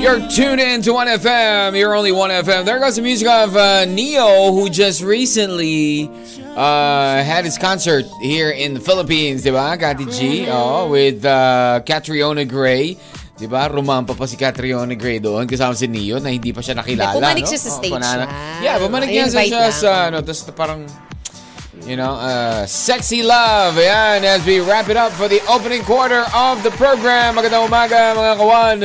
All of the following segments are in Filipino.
You're tuned in to 1FM. You're only 1FM. There goes the music of uh, Neo, who just recently uh, had his concert here in the Philippines, di ba? Kati G, oh, with uh, Catriona Gray. Di ba? Rumampa pa si Catriona Gray doon kasama si Neo na hindi pa siya nakilala. Bumalik no? siya sa Oh, stage panana- niya. Yeah, bumalik niya siya na. sa ano, tapos parang You know, uh, sexy love. Ayan, as we wrap it up for the opening quarter of the program. Magandang umaga, mga kawan.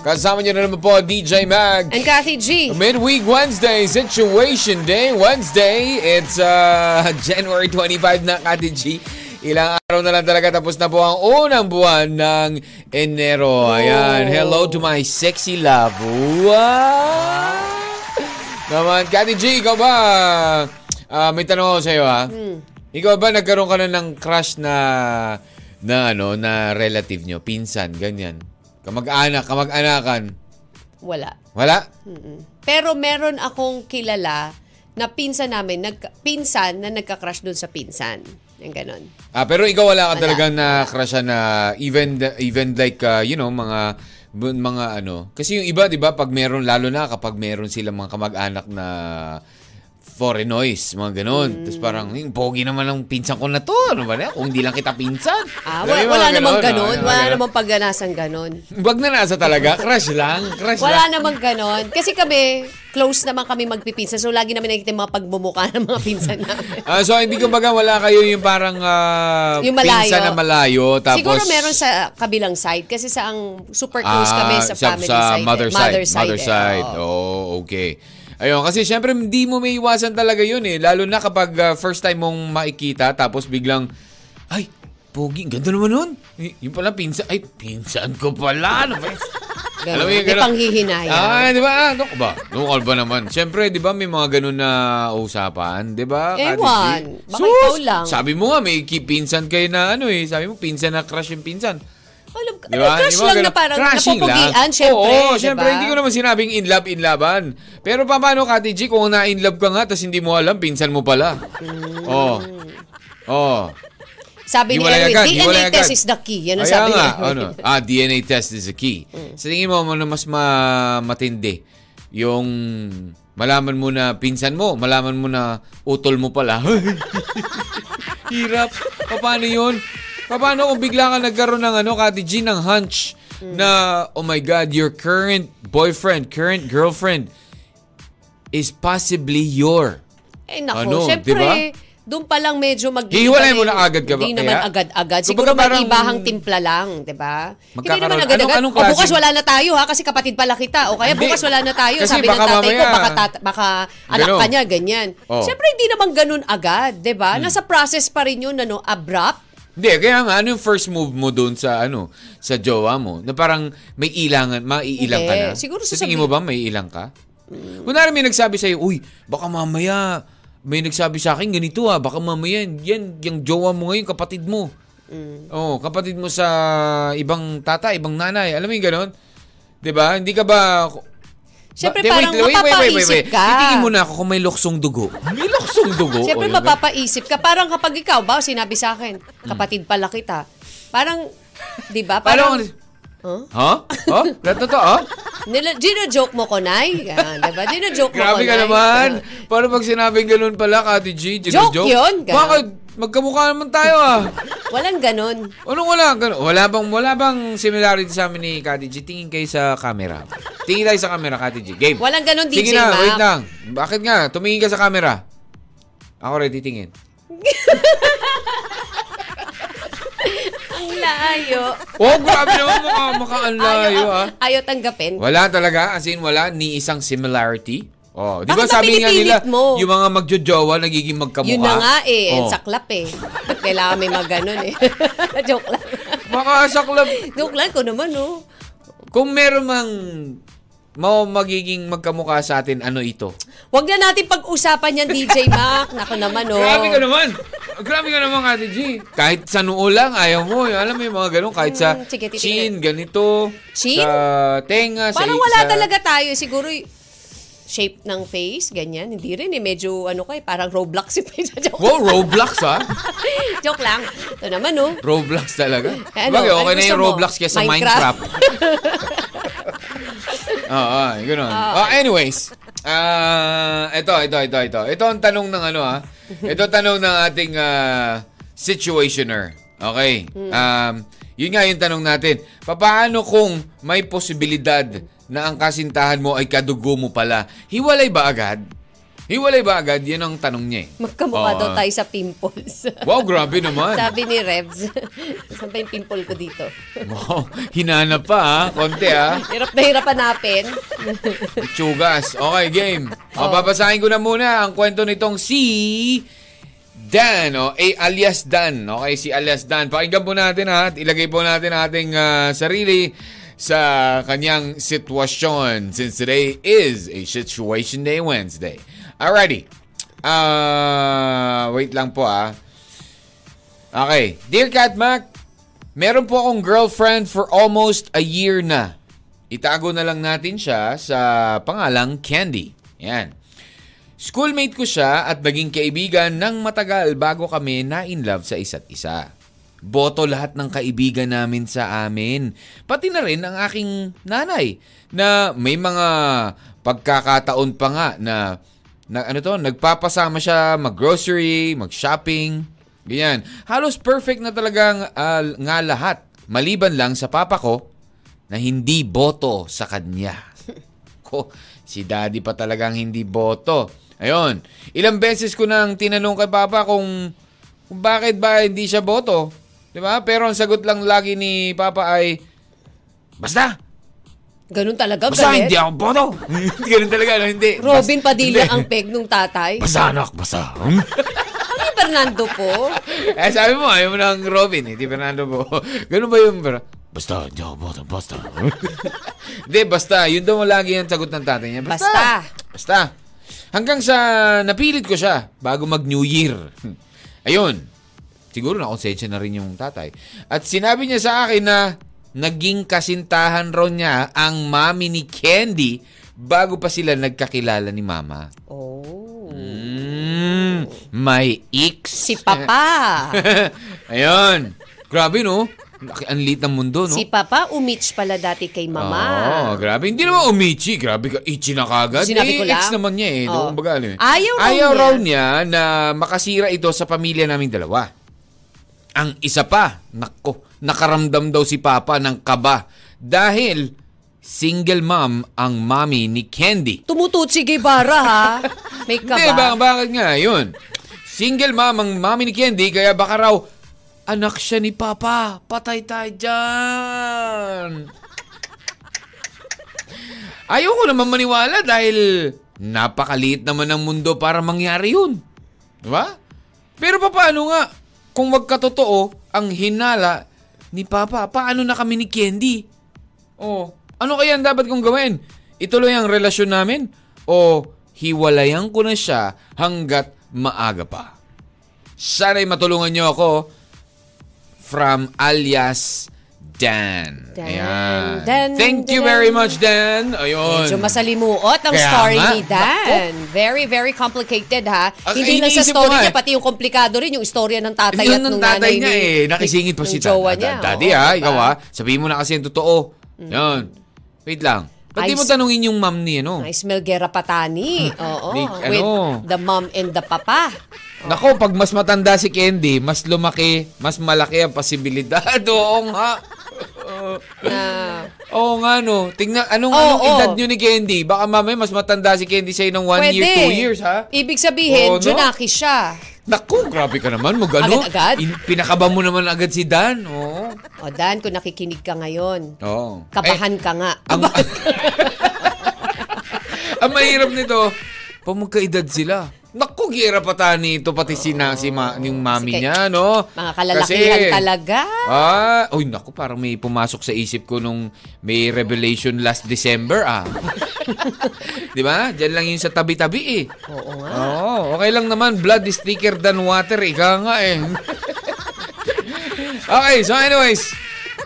Kasama niyo na naman po, DJ Mag. And Kathy G. Midweek Wednesday, Situation Day Wednesday. It's uh, January 25 na, Kati G. Ilang araw na lang talaga tapos na po ang unang buwan ng Enero. Ayan, hello to my sexy love. Wow! Naman, Kati G, ikaw ba? Ah, may tanong ako sa iyo ha. Ikaw ba nagkaroon ka na ng crush na na ano, na relative nyo, pinsan, ganyan? Kamag-anak, kamag-anakan. Wala. Wala? Pero meron akong kilala na pinsan namin, nag, pinsan na nagka-crush dun sa pinsan. Yung ganon. Ah, pero ikaw wala ka Wala. talaga na crush na even even like uh, you know mga mga ano kasi yung iba 'di ba pag meron lalo na kapag meron silang mga kamag-anak na foreignois, mga ganun. Tapos parang, yung pogi naman ng pinsan ko na to. Ano ba na? Kung hindi lang kita pinsan. Ah, wala, wala namang ganun, ganon. ah, Wala ganun. namang pagganasan ganon. Wag na nasa talaga. Crush lang. Crush Wala lang. namang ganon. Kasi kami, close naman kami magpipinsan. So, lagi namin nakikita mga pagbumuka ng mga pinsan namin. Ah, so, hindi ko baga wala kayo yung parang ah, Yung malayo. pinsan na malayo. Tapos, Siguro meron sa kabilang side. Kasi sa ang super close kami sa, family sa side. mother eh. side. Mother side. Mother eh. side. Oo. Oh, okay. Ayun, kasi syempre hindi mo may iwasan talaga yun eh. Lalo na kapag ah, first time mong makikita tapos biglang, ay, pogi, ganda naman nun. Y- yung pala pinsan, ay, pinsan ko pala. Ano ba? Alam mo yung ganon? panghihinayang. Ah, di ba? Ano ka ba? Nukal ba naman? Siyempre, di ba may mga ganun na usapan? Di ba? Ewan. Baka Sus! ikaw lang. Sabi mo nga, may pinsan kayo na ano eh. Sabi mo, pinsan na crush yung pinsan. Alam, Di ba? crush Di ba lang ganun? na parang Crushing napupugian, syempre. Oo, di syempre. Hindi ko naman sinabing in love, in laban. Pero pa- paano, Kati G, kung na-in love ka nga, tapos hindi mo alam, pinsan mo pala. Mm. Oo. Oo. Sabi ni Hiwalay Erwin, agad, DNA hiwalay test agad. is the key. Yan ang Kaya sabi ni nga, Erwin. ano, ah, DNA test is the key. Sa tingin mo, ano mas ma- matindi? Yung malaman mo na pinsan mo, malaman mo na utol mo pala. Hirap. Paano yun? Paano kung bigla ka nagkaroon ng ano, Kati G, ng hunch na, oh my God, your current boyfriend, current girlfriend is possibly your Eh nako, Ano, syempre, di ba? doon pa lang medyo mag Hihiwalay mo na agad ka ba? Hindi naman agad-agad. Siguro may parang- ibahang timpla lang, di ba? Hindi naman agad-agad. Anong- anong o bukas wala na tayo ha, kasi kapatid pala kita. O kaya bukas wala na tayo. Kasi Sabi baka ng tatay ko, baka, tat- baka anak pa niya, ganyan. Oh. Siyempre, hindi naman ganun agad, di ba? Hmm. Nasa process pa rin yun, ano, abrupt. Hindi, kaya nga, ano yung first move mo doon sa, ano, sa jowa mo? Na parang may ilangan, maiilang ka na? Siguro sa tingin mo ba may ilang ka? Kunwari may nagsabi sa'yo, uy, baka mamaya, may nagsabi sa akin, ganito ah, baka mamaya, yan, yung jowa mo ngayon, kapatid mo. Oo, kapatid mo sa ibang tata, ibang nanay. Alam mo yung ganon? 'Di ba? Hindi ka ba... Siyempre, Ba- parang mapapaisip ka. Titingin mo na ako kung may luksong dugo. May luksong dugo? Siyempre, O, yun. mapapaisip ka. Parang kapag ikaw, ba, sinabi sa akin, kapatid pala kita. Parang, di ba? Parang... Parang, Huh? Ha? Ha? Totoo? Nila, gino-joke mo ko, Nay. Yan, diba? Gino-joke mo ko, Grabe ka Nay. naman. Paano pag sinabing ganun pala, Kati G? Joke yun, ganun. Bakit? Magkamukha naman tayo ah. Walang ganun. Anong wala? Ganun? Wala bang, wala bang similarity sa amin ni Kati G? Tingin kayo sa camera. Tingin tayo sa camera, Kati G. Game. Walang ganun, Sige DJ na, Mac. wait lang. Bakit nga? Tumingin ka sa camera. Ako ready tingin. Ang layo. Oh, grabe naman mukha, mukha ang layo ah. Ayaw tanggapin. Wala talaga, as in wala, ni isang similarity. Oh, di ba Bakit sabi nga nila, mo? yung mga magjojowa nagiging magkamukha. Yun na nga eh. Oh. Saklap eh. Ba't kailangan may maganon eh? Joke lang. Baka saklap. Joke lang ko naman oh. Kung meron mang mo magiging magkamukha sa atin ano ito. Huwag na natin pag-usapan yan, DJ Mac. Nako naman, oh. Grabe ka naman. Grabe ka naman, Ate G. Kahit sa noo lang, ayaw mo. Alam mo yung mga ganun. Kahit sa Hmm, chin, ganito. Chin? Sa tenga, sa Parang wala sa- talaga tayo. Siguro shape ng face, ganyan. Hindi rin eh. Medyo ano kay, parang Roblox yung face. Joke, Wow, Roblox ha? joke lang. Ito naman, oh. Roblox talaga. Ano, Bagay, okay ano na yung mo? Roblox kesa Minecraft? Minecraft. Oo, oh, gano'n. Oh, anyways, ah ito, ito, ito, ito. Ito ang tanong ng ano ah. Ito tanong ng ating ah, situationer. Okay. Um, yun nga yung tanong natin. Paano kung may posibilidad na ang kasintahan mo ay kadugo mo pala? Hiwalay ba agad? Hiwalay ba agad? Yan ang tanong niya eh. Magkamukha daw tayo sa pimples. Wow, grabe naman. Sabi ni Revs. Saan ba yung pimple ko dito? Wow, hinanap pa ha. Konti ha. Hirap na hirap hanapin. Chugas. Okay, game. Oh. O, papasahin ko na muna ang kwento nitong si Dan, o, eh, alias Dan. Okay, si alias Dan. Pakinggan po natin ha, at ilagay po natin ating ah, sarili sa kanyang sitwasyon since today is a Situation Day Wednesday. Alrighty. Ah, wait lang po ah. Okay. Dear Cat Mac, meron po akong girlfriend for almost a year na. Itago na lang natin siya sa pangalang Candy. Yan. Schoolmate ko siya at naging kaibigan ng matagal bago kami na in love sa isa't isa. Boto lahat ng kaibigan namin sa amin. Pati na rin ang aking nanay na may mga pagkakataon pa nga na, na ano to, nagpapasama siya mag-grocery, mag-shopping, ganyan. Halos perfect na talagang ah, nga lahat. Maliban lang sa papa ko na hindi boto sa kanya. Ko, si daddy pa talagang hindi boto. Ayun, ilang beses ko nang tinanong kay papa kung, kung bakit ba hindi siya boto. 'Di ba? Pero ang sagot lang lagi ni papa ay, basta, Ganun talaga, basta galit. hindi ako boto. Ganun talaga, no? hindi. Robin Padilla ang peg nung tatay. Basta anak, basta. Ano yung Fernando po? eh, sabi mo, ayaw mo ng Robin, eh, di Fernando po. Ganun ba yung... Basta, hindi ako boto, basta. Hindi, basta. Yun daw lagi ang sagot ng tatay niya. Basta. Basta. Basta. Hanggang sa napilit ko siya bago mag-New Year. Ayun. Siguro nakonsensya na rin yung tatay. At sinabi niya sa akin na naging kasintahan raw niya ang mami ni Candy bago pa sila nagkakilala ni mama. Oh. Mm, may X. Si Papa. Ayun. Grabe, no? Ang liit ng mundo, no? Si Papa umich pala dati kay Mama. Oo, grabe. Hindi naman umichi. Grabe ka. Ichi na kagad. Sinabi ko eh, ex lang. naman niya eh. Oo. No? Kumbaga, ano eh. Ayaw raw Ayaw niya. raw niya na makasira ito sa pamilya naming dalawa. Ang isa pa, nako, nakaramdam daw si Papa ng kaba dahil single mom ang mommy ni Candy. Tumututsi Guevara ha. May ka Hindi, ba, bakit nga? Yun. Single mom ang mommy ni Candy, kaya baka raw, anak siya ni Papa. Patay tayo dyan. Ayoko naman maniwala dahil napakaliit naman ng mundo para mangyari yun. Diba? Pero paano nga kung magkatotoo ang hinala ni Papa? Paano na kami ni Candy? Oh, ano kaya ang dapat kong gawin? Ituloy ang relasyon namin? O hiwalayan ko na siya hanggat maaga pa? Sana'y matulungan niyo ako from alias Dan. Dan, Ayan. Dan, Thank you Dan. very much, Dan. Ayun. Medyo masalimuot ang Kaya story nga. ni Dan. Very, very complicated ha. Ang Hindi lang sa story niya, eh. pati yung komplikado rin yung istorya ng tatay Yun at ng nung tatay nanay niya ni, eh. Nakisingit pa si jowa tatay. Daddy ha, diba? ikaw ha. Sabihin mo na kasi yung totoo. Yun. Wait lang. Ba't di mo tanungin yung mom ni ano? Nice Melguera Patani. Oo. Ni- with ano? the mom and the papa. Nako, pag mas matanda si Candy, mas lumaki, mas malaki ang posibilidad. Oo nga. Na, Oo nga no. Tingnan, anong, Oo, anong oo. edad nyo ni Candy? Baka mamaya mas matanda si Candy sa'yo ng one year, two years, ha? Ibig sabihin, Oo, no? Junaki siya. Naku, grabe ka naman. Mag ano? Agad-agad? In- pinakaba mo naman agad si Dan. Oo. O Dan, kung nakikinig ka ngayon, Oo. kabahan ka nga. Eh, ang, ang mahirap nito, pag magkaedad sila. Naku, gira pa ta nito pati si, na, si ma, yung mami Sige. niya, no? Mga kalalakihan Kasi- talaga. Ah, uy, naku, parang may pumasok sa isip ko nung may revelation last December, ah. Di ba? Diyan lang yung sa tabi-tabi, eh. Oo nga. Oo, okay lang naman. Blood is thicker than water. Ika nga eh. okay, so anyways.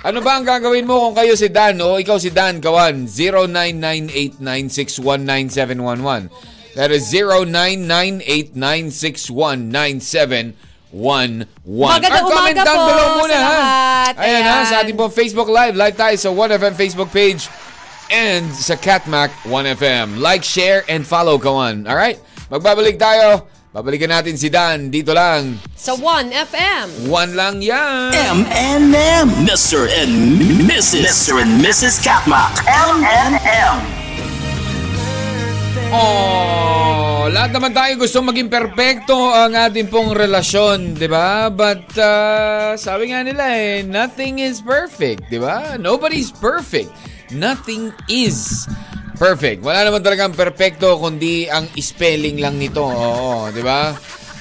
Ano ba ang gagawin mo kung kayo si Dan o ikaw si Dan Kawan? 099896197111. That is 099896197111. Magandang Or comment umaga down po below muna sa ha. lahat. Ayan, ha, Ayan. sa ating pong Facebook Live. Live tayo sa 1FM Facebook page and sa Catmac 1FM. Like, share, and follow, kawan. Alright? Magbabalik tayo. Babalikan natin si Dan dito lang. Sa 1FM. One lang yan. M&M. Mr. and Mrs. Mr. and Mrs. Katmak. M&M. Oh, lahat naman tayo gusto maging perpekto ang ating pong relasyon, 'di ba? But uh, sabi nga nila eh, nothing is perfect, 'di ba? Nobody's perfect. Nothing is perfect. Wala naman talagang perpekto kundi ang spelling lang nito. Oo, 'di ba?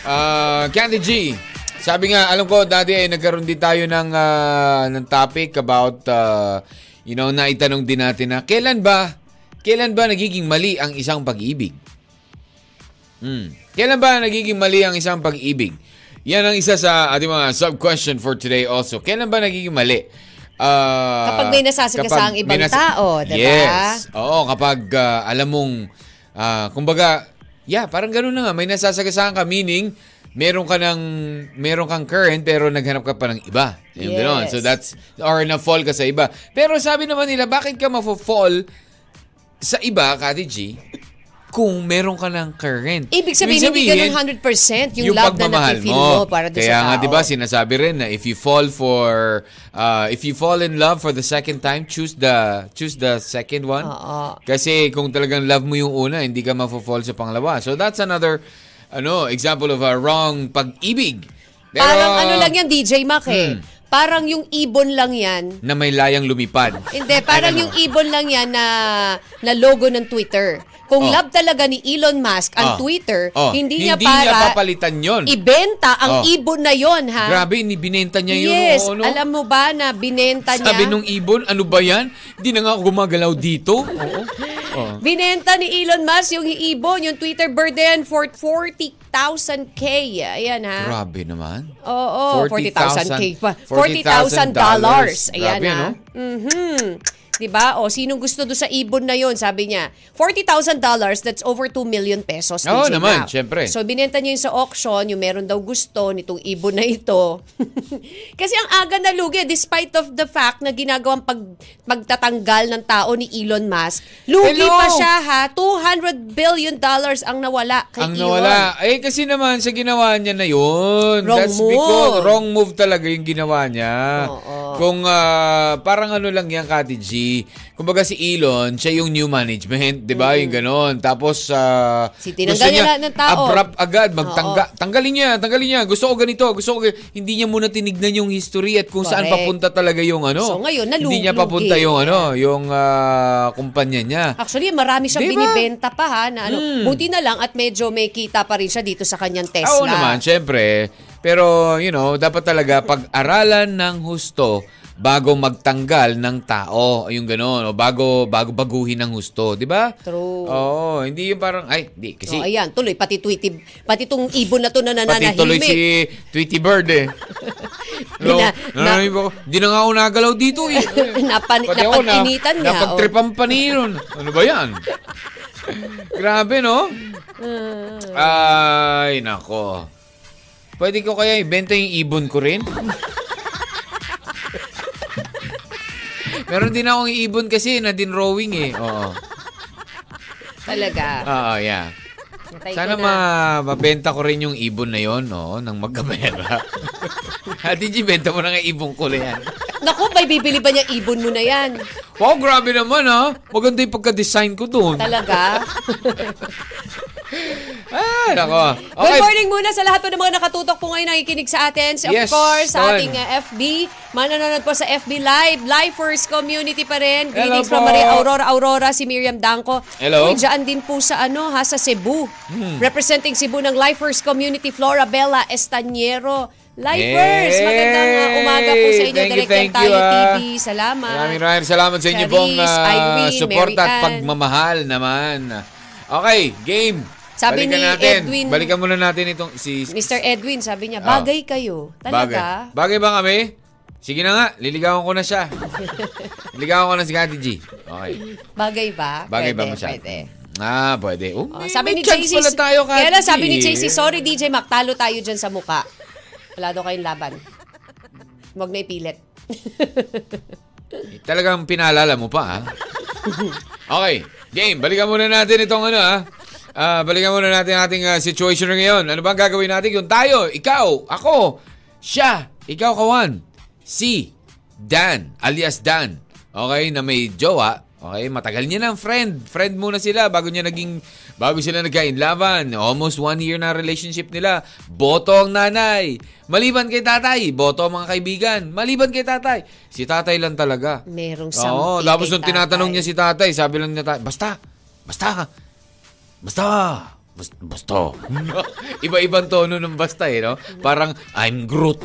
Uh, Candy G, sabi nga, alam ko dati ay nagkaroon din tayo ng ah, ng topic about uh, you know, naitanong din natin na kailan ba Kailan ba nagiging mali ang isang pag-ibig? Hmm. Kailan ba nagiging mali ang isang pag-ibig? Yan ang isa sa ating mga sub-question for today also. Kailan ba nagiging mali? Ah, Kapag may nasasagasang kapag ibang may tao, diba? Yes. Oo, kapag ah, alam mong, ah, kumbaga, yeah, parang gano'n na nga, may nasasagasaan ka, meaning, meron ka ng, meron kang current pero naghanap ka pa ng iba. Yung Yes. gano'n. So that's, or na-fall ka sa iba. Pero sabi naman nila, bakit ka mafo-fall sa iba, Kati G, kung meron ka ng current. Ibig sabihin, hindi ganun 100% yung, love na nafe-feel mo para doon Kaya sa tao. nga, di ba, sinasabi rin na if you fall for, uh, if you fall in love for the second time, choose the, choose the second one. Oo. Kasi kung talagang love mo yung una, hindi ka mafo-fall sa pangalawa. So that's another, ano, example of a wrong pag-ibig. Pero, Parang ano lang yan, DJ Mac eh. Hmm. Parang yung ibon lang yan. Na may layang lumipad. Hindi, parang ano? yung ibon lang yan na, na logo ng Twitter. Kung Oh. love talaga ni Elon Musk ang Oh. Twitter, Oh, hindi niya hindi niya para papalitan yun. ibenta ang Oh. ibon na yon ha? Grabe, ni binenta niya yun. yes, oo, no? alam mo ba na binenta niya? Sabi nung ibon, ano ba yan? Hindi na nga gumagalaw dito. Oo. Oh. Binenta ni Elon Musk yung ibon, yung Twitter bird na yan for 40,000K. Ayan ha. Grabe naman. Oo, 40,000 40,000 pa. $40,000 40,000 dollars. Ayan Grabe, ha. no? Mhm. 'Di ba? O sinong gusto do sa ibon na 'yon, sabi niya. $40,000 dollars, that's over 2 million pesos. Oo DJ naman, syempre. So binenta niya yung sa auction, yung meron daw gusto nitong ibon na ito. Kasi ang aga na lugi despite of the fact na ginagawang pag pagtatanggal ng tao ni Elon Musk. Lugi Hello! pa siya ha. 200 billion dollars ang nawala kay Ang Elon. nawala. Eh, kasi naman, sa ginawa niya na yun. Wrong That's move. because, wrong move talaga yung ginawa niya. Oo. Kung, ah, parang ano lang yan, Kati G. Kumbaga si Elon, siya yung new management, di ba? Yung ganon. Tapos, ah, Si tinanggal niya lahat ng tao. Abrupt agad, magtangga. Tanggalin niya, tanggalin niya. Gusto ko ganito, gusto ko. Hindi niya muna tinignan yung history at kung saan Correct. papunta talaga yung ano. So, ngayon, nalu- Hindi niya papunta yung ano, yung ah, kumpanya niya. Actually, marami siyang Diba? binibenta pa ha. Na ano, Hmm. Buti na lang at medyo may kita pa rin siya dito sa kanyang Tesla. Oo naman, syempre. Pero, you know, dapat talaga pag-aralan ng husto bago magtanggal ng tao. Yung gano'n. O bago, bago baguhin ng husto. Di ba? True. Oo. Hindi yung parang, ay, di. Kasi, So, ayan, tuloy, pati tweety, pati tong ibon na to na pati tuloy nananahimik. si Tweety Bird eh. Hello? Na- Nananahimik ako. Di na nga ako nagalaw dito eh. Napan- Pati ako na, napag-initan niya, oh. Napagtripan pa niyon. Ano ba yan? Grabe, no? Ay, nako. Pwede ko kaya ibenta yung ibon ko rin? Meron din akong ibon kasi na din rowing eh. Oo. Talaga. Oo, yeah. Natay Sana na. ma mabenta ko rin yung ibon na yon, no, ng magkamera. Ate G, benta mo na nga ibon ko na yan. Naku, may bibili ba niya ibon mo na yan? Wow, grabe naman ha. Maganda yung pagka-design ko doon. Talaga? ah, nako. Good Okay. morning muna sa lahat po ng mga nakatutok po ngayon nakikinig sa atin. Of Yes, course, sa ating uh, FB. Manonood po sa FB Live. Lifers Community pa rin. Hello Greetings from po. Maria Aurora Aurora, si Miriam Danco. Hello. Hmm. Uy, dyan din po sa ano ha, sa Cebu. Representing Cebu ng Lifers Community, Flora Bella Estañero. Lifers, Hey! magandang uh, umaga po sa inyo. Thank you, Direct thank Tayo you, ah. TV. Salamat. Maraming maraming salamat sa inyo pong Charis, ah, Irene, support Mary at Ann. pagmamahal naman. Okay, game. Sabi Balikan ni natin. Edwin- Balikan muna natin itong si Mr. Edwin, sabi niya, Oh. bagay kayo. Talaga? Bagay. Bagay ba kami? Sige na nga, liligawan ko na siya. liligawan ko na si Kati G. Okay. Bagay ba? Bagay pwede, ba masyado? Pwede. Ah, pwede. Oh, Oh, sabi ni chance JC, pala tayo, Kati kaya lang sabi ni. JC, sorry DJ Mac, talo tayo dyan sa muka. Wala daw kayong laban. Huwag na ipilit. Talagang pinaalala mo pa, ha? okay, game. Balikan muna natin itong ano, ha? Ah, balikan muna natin ating ah, situation ngayon. Ano bang gagawin natin? Kung tayo, ikaw, ako, siya, ikaw, kawan, si Dan, alias Dan, okay, na may jowa, okay, matagal niya ng friend. Friend muna sila bago niya naging, bago sila nagkainlaban. Almost one year na relationship nila. Boto ang nanay. Maliban kay tatay, boto ang mga kaibigan. Maliban kay tatay, si tatay lang talaga. Merong Oo, something tapos kay nung tinatanong niya si tatay, sabi lang niya, basta, basta, basta, basta. Iba-ibang tono ng basta eh, no? Parang, I'm Groot.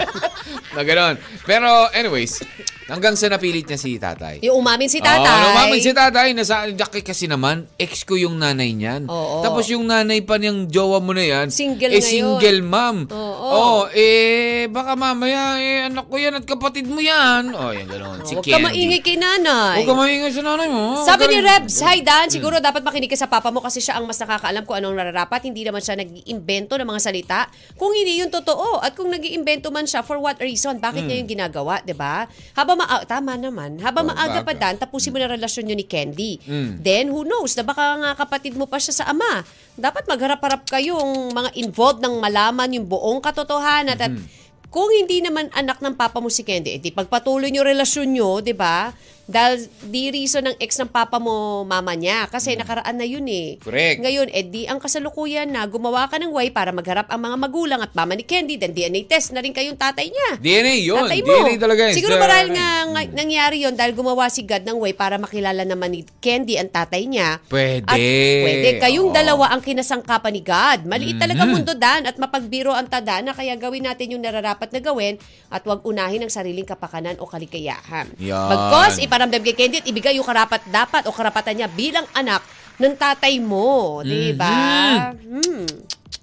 na gano'n. Pero, anyways, hanggang sa napilit niya si tatay. Yung umamin si Oo, tatay. nung umamin si tatay, nasa, kasi naman, ex ko yung nanay niyan. Oo. Tapos yung nanay pa niyang jowa mo na yan, Single eh, ngayon. single mom. Oo. eh, baka mamaya, eh, anak ko yan at kapatid mo yan. Oh, yan gano'n. Si Huwag ka Candy. maingay kay nanay. Huwag ka maingay sa nanay mo. Sabi ni Rebs, hi Dan, siguro dapat makinig ka sa papa mo kasi siya ang mas nakakaalam kung anong nararapat. Hindi naman siya nag-iimbento ng mga salita. Kung hindi yun totoo at kung nag-iimbento man siya, for what reason? Bakit niya yung ginagawa, 'di ba? Habang maa- tama naman. Habang Oh, maaga pa. Dan, tapusin mo na relasyon niyo ni Candy. Mm. Then who knows, na baka nga kapatid mo pa siya sa ama. Dapat magharap-harap kayong mga involved ng malaman yung buong katotohanan at Mm-hmm. kung hindi naman anak ng papa mo si Candy, edi pagpatuloy niyo relasyon niyo, 'di ba? Dahil di reason ng ex ng papa mo mama niya kasi nakaraan na yun eh. Mm. Correct. Ngayon, edi ang kasalukuyan na gumawa ka ng way para magharap ang mga magulang at mama ni Candy, then DNA test na rin kayong tatay niya. DNA yun. Tatay mo. DNA talaga yun. Siguro marahil nga, nga nangyari yon dahil gumawa si God ng way para makilala naman ni Candy ang tatay niya. Pwede. At pwede. Kayong Oo. dalawa ang kinasangkapan ni God. Maliit talaga Mhm. mundo dan at mapagbiro ang tadana kaya gawin natin yung nararapat na gawin at wag unahin ang sariling kapakanan o kaligayahan. Yan. Bagkos, iparamdam kay at ibigay yung karapat dapat o karapatan niya bilang anak ng tatay mo. Di ba? Hmm.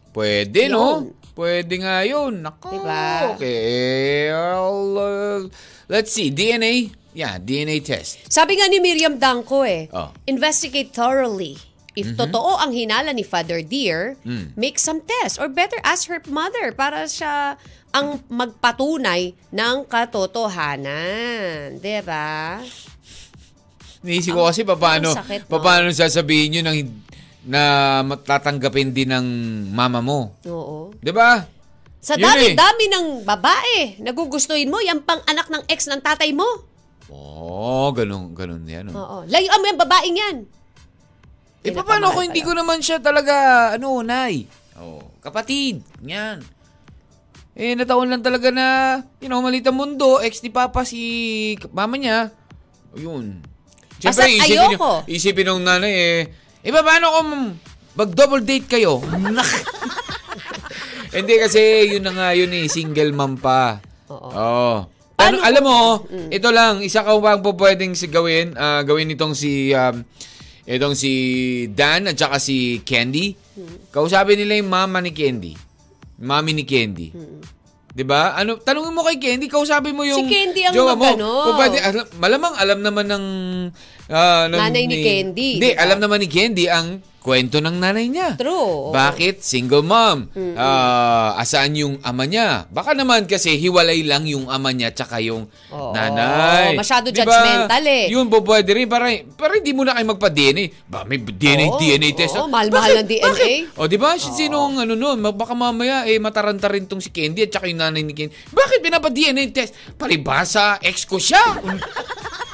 Pwede, Yun. no? Pwede nga yun. Nako. Diba? Okay. I'll, uh, let's see. DNA. Yeah, DNA test. Sabi nga ni Miriam Danko eh, Oh. investigate thoroughly. If totoo ang hinala ni Father Dear, Mm. make some tests or better ask her mother para siya ang magpatunay ng katotohanan. 'Di ba? Naisip ko kasi paano, paano sasabihin yun ng, na matatanggapin din ng mama mo. Oo. Di ba? Sa eh. dami-dami ng babae, nagugustuhin mo, yan pang anak ng ex ng tatay mo. Oo, oh, ganun, ganun yan. oh. Oo. Layuan mo yung babaeng yan. Eh, paano kung hindi ko naman siya talaga, ano, nay? Oh, kapatid. Yan. Eh, nataon lang talaga na, you know, maliit ang mundo. Ex ni Papa si mama niya. Ayun. Basta't isipin, ayoko. yung- isipin ng nanay eh, eh, paano kung mag-double date kayo? hindi kasi, yun na nga yun eh, single mom pa. Oo. Oo. Paano Ano, alam mo, Mm. ito lang, isa ka bang po pwedeng si gawin, ah, gawin itong si, um, itong si Dan at saka si Candy. Mm. Kausapin nila yung mama ni Candy. Mami ni Candy. Mm. 'Di ba? Ano, tanungin mo kay Candy, kausapin mo yung Si Candy ang jowa mo. magano. Kung pwede, alam- malamang alam naman ng ah, ng- Nanay ni Candy, Hindi, di ba? alam naman ni Candy ang kwento ng nanay niya. True. Bakit single mom? Ah, asaan yung ama niya? Baka naman kasi hiwalay lang yung ama niya tsaka yung Oo. nanay. Masyado Di ba? judgmental eh. Yun pwede rin. Para, para hindi mo na kayo magpa-DNA. Ba, may DNA, Oo, DNA test. oo, mahal-mahal ng DNA. Bakit? O, di ba? Sino ang ano nun? Baka mamaya eh, mataranta rin tong si Candy at tsaka yung nanay ni Candy. Bakit pinapa-DNA test? Palibasa, ex ko siya.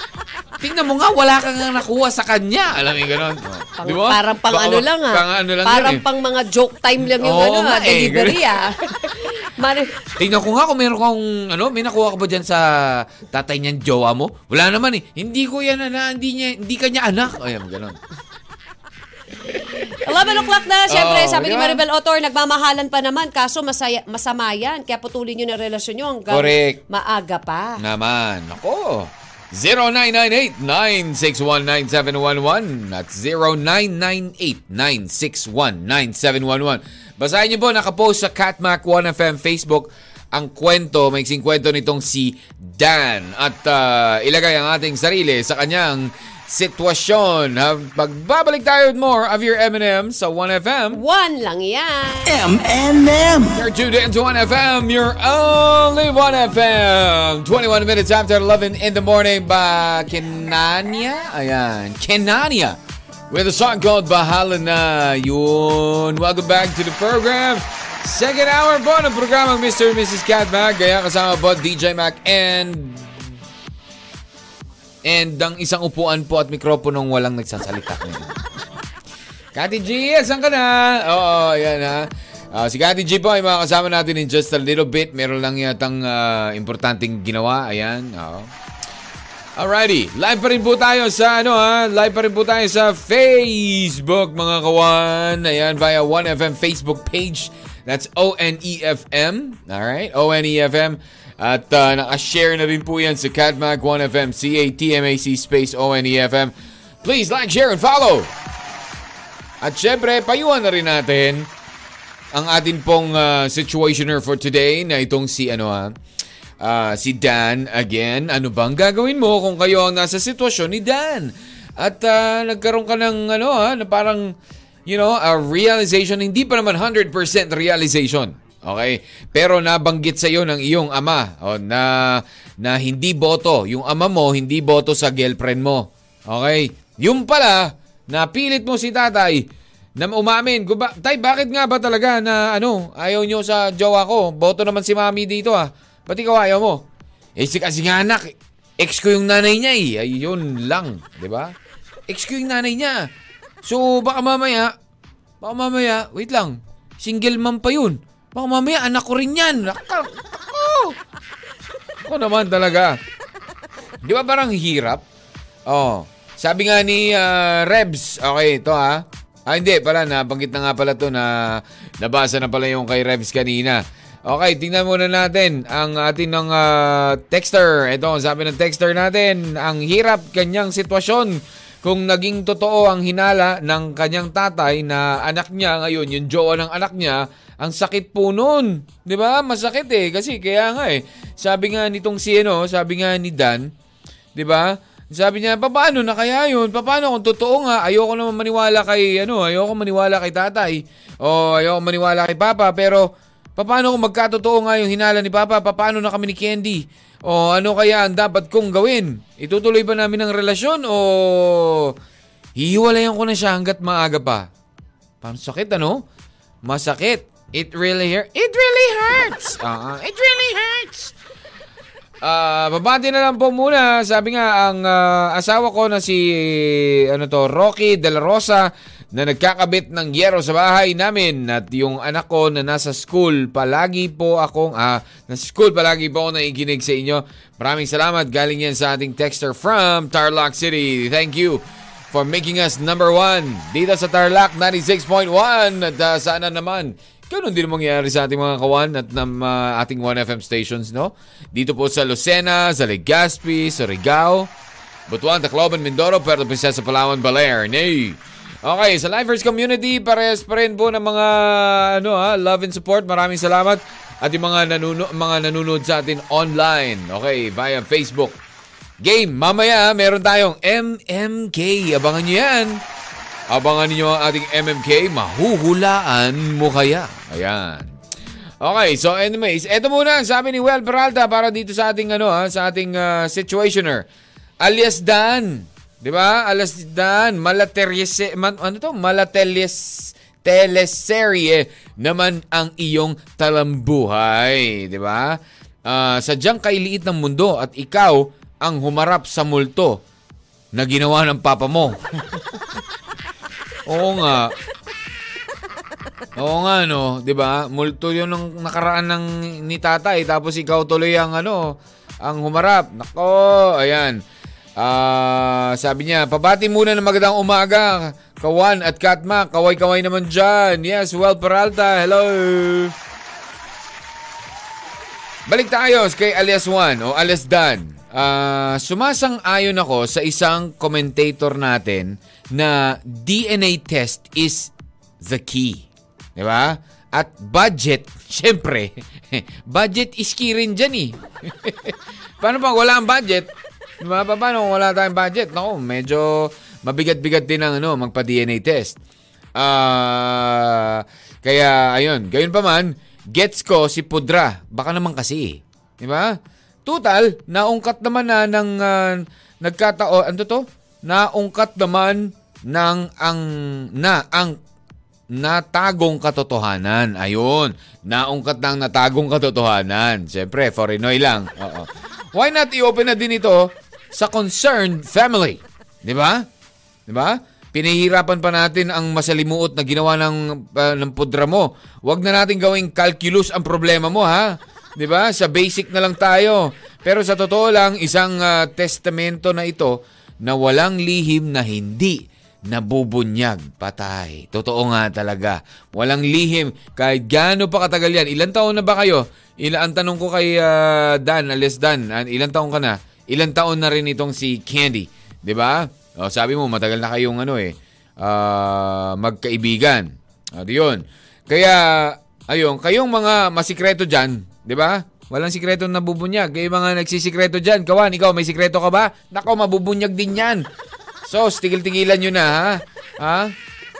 tingnan mo nga, wala kang nga nakuha sa kanya. Alam mo ganun. Oh. Pang, Di ba? Parang pang ano lang ah. Pang ano lang parang yun eh. pang mga joke time lang yung Oo ano, nga ah, eh, delivery ah. Mari- Tingnan ko nga kung meron kang, ano, may nakuha ka ba dyan sa tatay niyan, jowa mo? Wala naman eh. Hindi ko yan, na, hindi, niya, hindi kanya anak. Ayan, ganun. 11 o'clock na, syempre, Oo, sabi ni? Maribel Otor, nagmamahalan pa naman, kaso masaya, masama yan. Kaya putulin nyo na relasyon nyo hanggang Correct. maaga pa. Naman. Ako. 0998-961-9711 at 0998-961-9711. Basahin niyo po, nakapost sa Catmac 1FM Facebook ang kwento, may kwento nitong si Dan at ah, ilagay ang ating sarili sa kanyang sitwasyon. Ha, Pagbabalik tayo with more of your M&M sa 1FM. One lang yan. M&M. You're tuned in to 1FM, You're only 1FM. 21 minutes after 11 in the morning by Kenania. Ayan, Kenania. With a song called Bahala Na. Yun. Welcome back to the program. Second hour po ng programang Mr. and Mrs. Cat Mac. Kaya kasama po DJ Mac and and ang isang upuan po at mikroponong walang nagsasalita. Kati G, saan ka na? Oo, yan ha. Ah, si Kati G po ay makakasama natin in just a little bit. Meron lang yatang ah, importanteng ginawa. Ayan. Oo. Alrighty. Live pa rin po tayo sa ano ha. Live pa rin po tayo sa Facebook mga kawan. Ayan, via 1FM Facebook page. That's O-N-E-F-M. Alright? O-N-E-F-M. At uh, naka-share na rin po yan sa Catmac 1FM. C-A-T-M-A-C space O-N-E-F-M. Please like, share, and follow. At syempre, payuhan na rin natin ang atin pong uh, situationer for today na itong si ano ha, ah, si Dan again. Ano bang gagawin mo kung kayo ang nasa sitwasyon ni Dan? At ah, nagkaroon ka ng ano ha, na parang you know, a realization, hindi pa naman 100% realization. Okay? Pero nabanggit sa iyo ng iyong ama o, na na hindi boto. Yung ama mo hindi boto sa girlfriend mo. Okay? Yung pala, napilit mo si tatay na umamin. Kung ba, tay, bakit nga ba talaga na ano, ayaw nyo sa jowa ko? Boto naman si mami dito ah. Ba't ikaw ayaw mo? Eh, si kasi nga anak, ex ko yung nanay niya eh. Ayun lang, di ba? Ex ko yung nanay niya. So, baka mamaya, baka mamaya, wait lang, single mom pa yun. Baka mamaya, anak ko rin yan. Ako, ako naman talaga. Di ba parang hirap? Oh. Sabi nga ni ah, Rebs, okay, ito ha. Ah, hindi, pala, nabanggit na nga pala to na nabasa na pala yung kay Rebs kanina. Okay, tingnan muna natin ang atin ng ah, texter. Ito, sabi ng texter natin, ang hirap kanyang sitwasyon kung naging totoo ang hinala ng kanyang tatay na anak niya ngayon, yung jowa ng anak niya, ang sakit po nun. 'Di ba? Masakit eh kasi kaya nga eh. Sabi nga nitong si ano, sabi nga ni Dan, 'di ba? Sabi niya, paano na kaya yun? Paano kung totoo nga? Ayoko naman maniwala kay, ano, ayoko maniwala kay tatay. O ayoko maniwala kay papa. Pero, paano kung magkatotoo nga yung hinala ni papa? Paano na kami ni Candy? O ano kaya ang dapat kong gawin? Itutuloy ba namin ang relasyon? O hihiwalayan ko na siya hanggat maaga pa? Parang sakit, ano? Masakit. It really hurts. It really hurts. Ah, it really hurts. Ah, babati na lang po muna. Sabi nga ang ah, asawa ko na si ano to, Rocky De La Rosa na nagkakabit ng yero sa bahay namin at yung anak ko na nasa school palagi po akong ah, nasa school palagi po ako naikinig sa inyo. Maraming salamat. Galing yan sa ating texter from Tarlac City. Thank you for making us number one dito sa Tarlac 96.1 at ah, sana naman Ganun din mangyayari sa ating mga kawan at ng ah, ating 1FM stations, no? Dito po sa Lucena, sa Legazpi, sa Rigao, Butuan, Tacloban, Mindoro, Puerto Princesa, Palawan, Baler. Nay! Okay, sa Lifers Community, pares pa rin po ng mga ano, ha, love and support. Maraming salamat. At yung mga, nanuno, mga nanonood sa atin online, okay, via Facebook. Game, mamaya meron tayong MMK. Abangan nyo yan. Abangan ninyo ang ating MMK, mahuhulaan mo kaya. Ayan. Okay, so anyways, eto muna ang sabi ni Well Peralta para dito sa ating ano ha, sa ating ah, situationer. Alias Dan. 'Di ba? Alias Dan, malateries man, ano to? Malateles teleserye naman ang iyong talambuhay, 'di ba? Ah, sadyang kailiit ng mundo at ikaw ang humarap sa multo na ginawa ng papa mo. Oo nga. Oo nga, no? 'Di ba? Multo yun ng nakaraan ng ni tatay, tapos ikaw tuloy ang ano, ang humarap. Nako, ayan. Ah, sabi niya, pabati muna ng magandang umaga. Kawan at Katma, kaway-kaway naman dyan. Yes, well, Peralta, hello. Balik tayo kay alias Juan o alias Dan. Ah, sumasang-ayon ako sa isang commentator natin na DNA test is the key. Di ba? At budget, syempre, budget is key rin dyan eh. Paano pag wala ang budget? Di ba? Pa- Paano kung wala tayong budget? Naku, medyo mabigat-bigat din ang ano, magpa-DNA test. Ah, kaya ayun, gayon pa man, gets ko si Pudra. Baka naman kasi, eh. di ba? Total, naungkat naman na ng ah, nagkatao, ano to? Naungkat naman ng ang na ang natagong katotohanan. Ayun, naungkat ng natagong katotohanan. Siyempre, for Pinoy lang. Oo. Why not i-open na din ito sa concerned family? Di ba? Di ba? Pinahihirapan pa natin ang masalimuot na ginawa ng, ah, ng pudra mo. Huwag na natin gawing calculus ang problema mo, ha? Di ba? Sa basic na lang tayo. Pero sa totoo lang, isang ah, testamento na ito na walang lihim na hindi nabubunyag. Patay. Totoo nga talaga. Walang lihim. Kahit gaano pa katagal yan. Ilan taon na ba kayo? Ila, ang tanong ko kay ah, Dan, alias Dan, ilan taon ka na? Ilan taon na rin itong si Candy? 'Di ba? O, sabi mo, matagal na kayong ano eh, ah, magkaibigan. At yun. Kaya, ayun, kayong mga masikreto dyan, di ba? Walang sikreto na nabubunyag. Kayong mga nagsisikreto dyan, kawan, ikaw, may sikreto ka ba? Nako, mabubunyag din yan. So, tigil-tigilan nyo na, ha? Ha?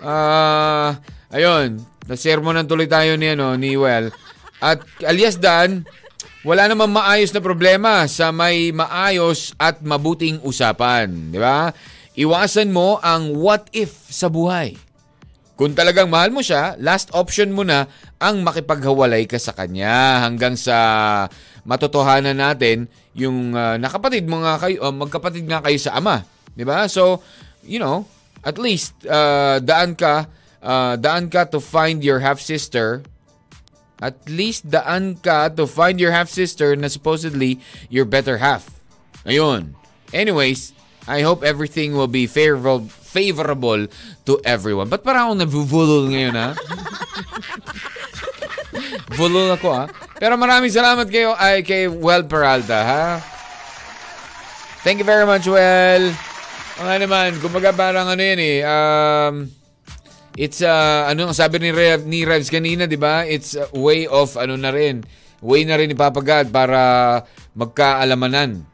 Ah, ayun, na-sermonan tuloy tayo ni, ano, ni Well. At alias Dan, wala namang maayos na problema sa may maayos at mabuting usapan. Di ba? Iwasan mo ang what if sa buhay. Kung talagang mahal mo siya, last option mo na ang makipaghawalay ka sa kanya hanggang sa matotohanan natin yung ah, nakapatid mo nga kayo, ah, magkapatid nga kayo sa ama. 'Di ba? So, you know, at least ah, daan ka ah, daan ka to find your half sister at least daan ka to find your half-sister na supposedly your better half. Ayun. Anyways, I hope everything will be favorable favorable to everyone. Ba't parang akong nabubulol ngayon, ha? Bulol ako, ha? Pero maraming salamat kayo ay kay Well Peralta, ha? Thank you very much, Well. Mga naman, kumbaga parang ano yan eh, um, It's uh, ano ang sabi ni Rev, ni Revs kanina, 'di ba? It's a way of ano na rin. Way na rin ni Papa God para magkaalamanan.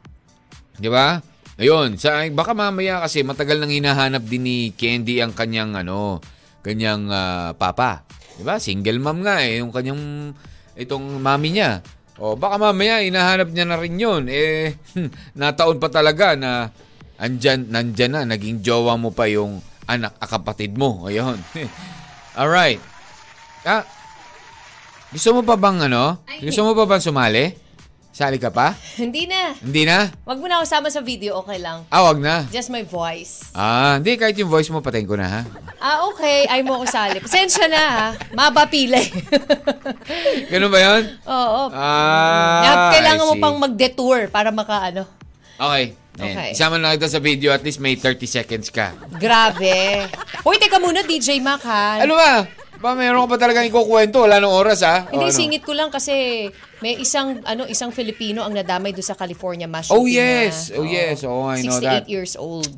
'Di ba? Ayun, sa baka mamaya kasi matagal nang hinahanap din ni Candy ang kanyang ano, kanyang ah, papa. 'Di ba? Single mom nga eh, yung kanyang itong mami niya. O baka mamaya hinahanap niya na rin 'yon. Eh nataon pa talaga na andyan nandyan na naging jowa mo pa yung anak a kapatid mo. Ayun. Alright. Ah, gusto mo pa bang ano? Gusto mo pa bang sumali? Sali ka pa? Hindi na. Hindi na? Wag mo na ako sama sa video, okay lang. Ah, wag na. Just my voice. Ah, hindi. Kahit yung voice mo, patayin ko na ha. Ah, okay. Ay mo ako sali. Pasensya na ha. Mabapili. Ganun ba yun? Oo. Ah, Kailangan I mo see. pang mag-detour para makaano. Okay. Ayan. Okay. Isama na kita sa video. At least may 30 seconds ka. Grabe. Uy, teka muna, DJ Mac ha. Ano ba? Ba, meron ka pa talagang ikukwento? Wala nung oras ha? Hindi, ano? singit ko lang kasi may isang ano isang Filipino ang nadamay doon sa California mass Oh, shooting yes. na. Oh, yes. Oh, I know 68 that. years old.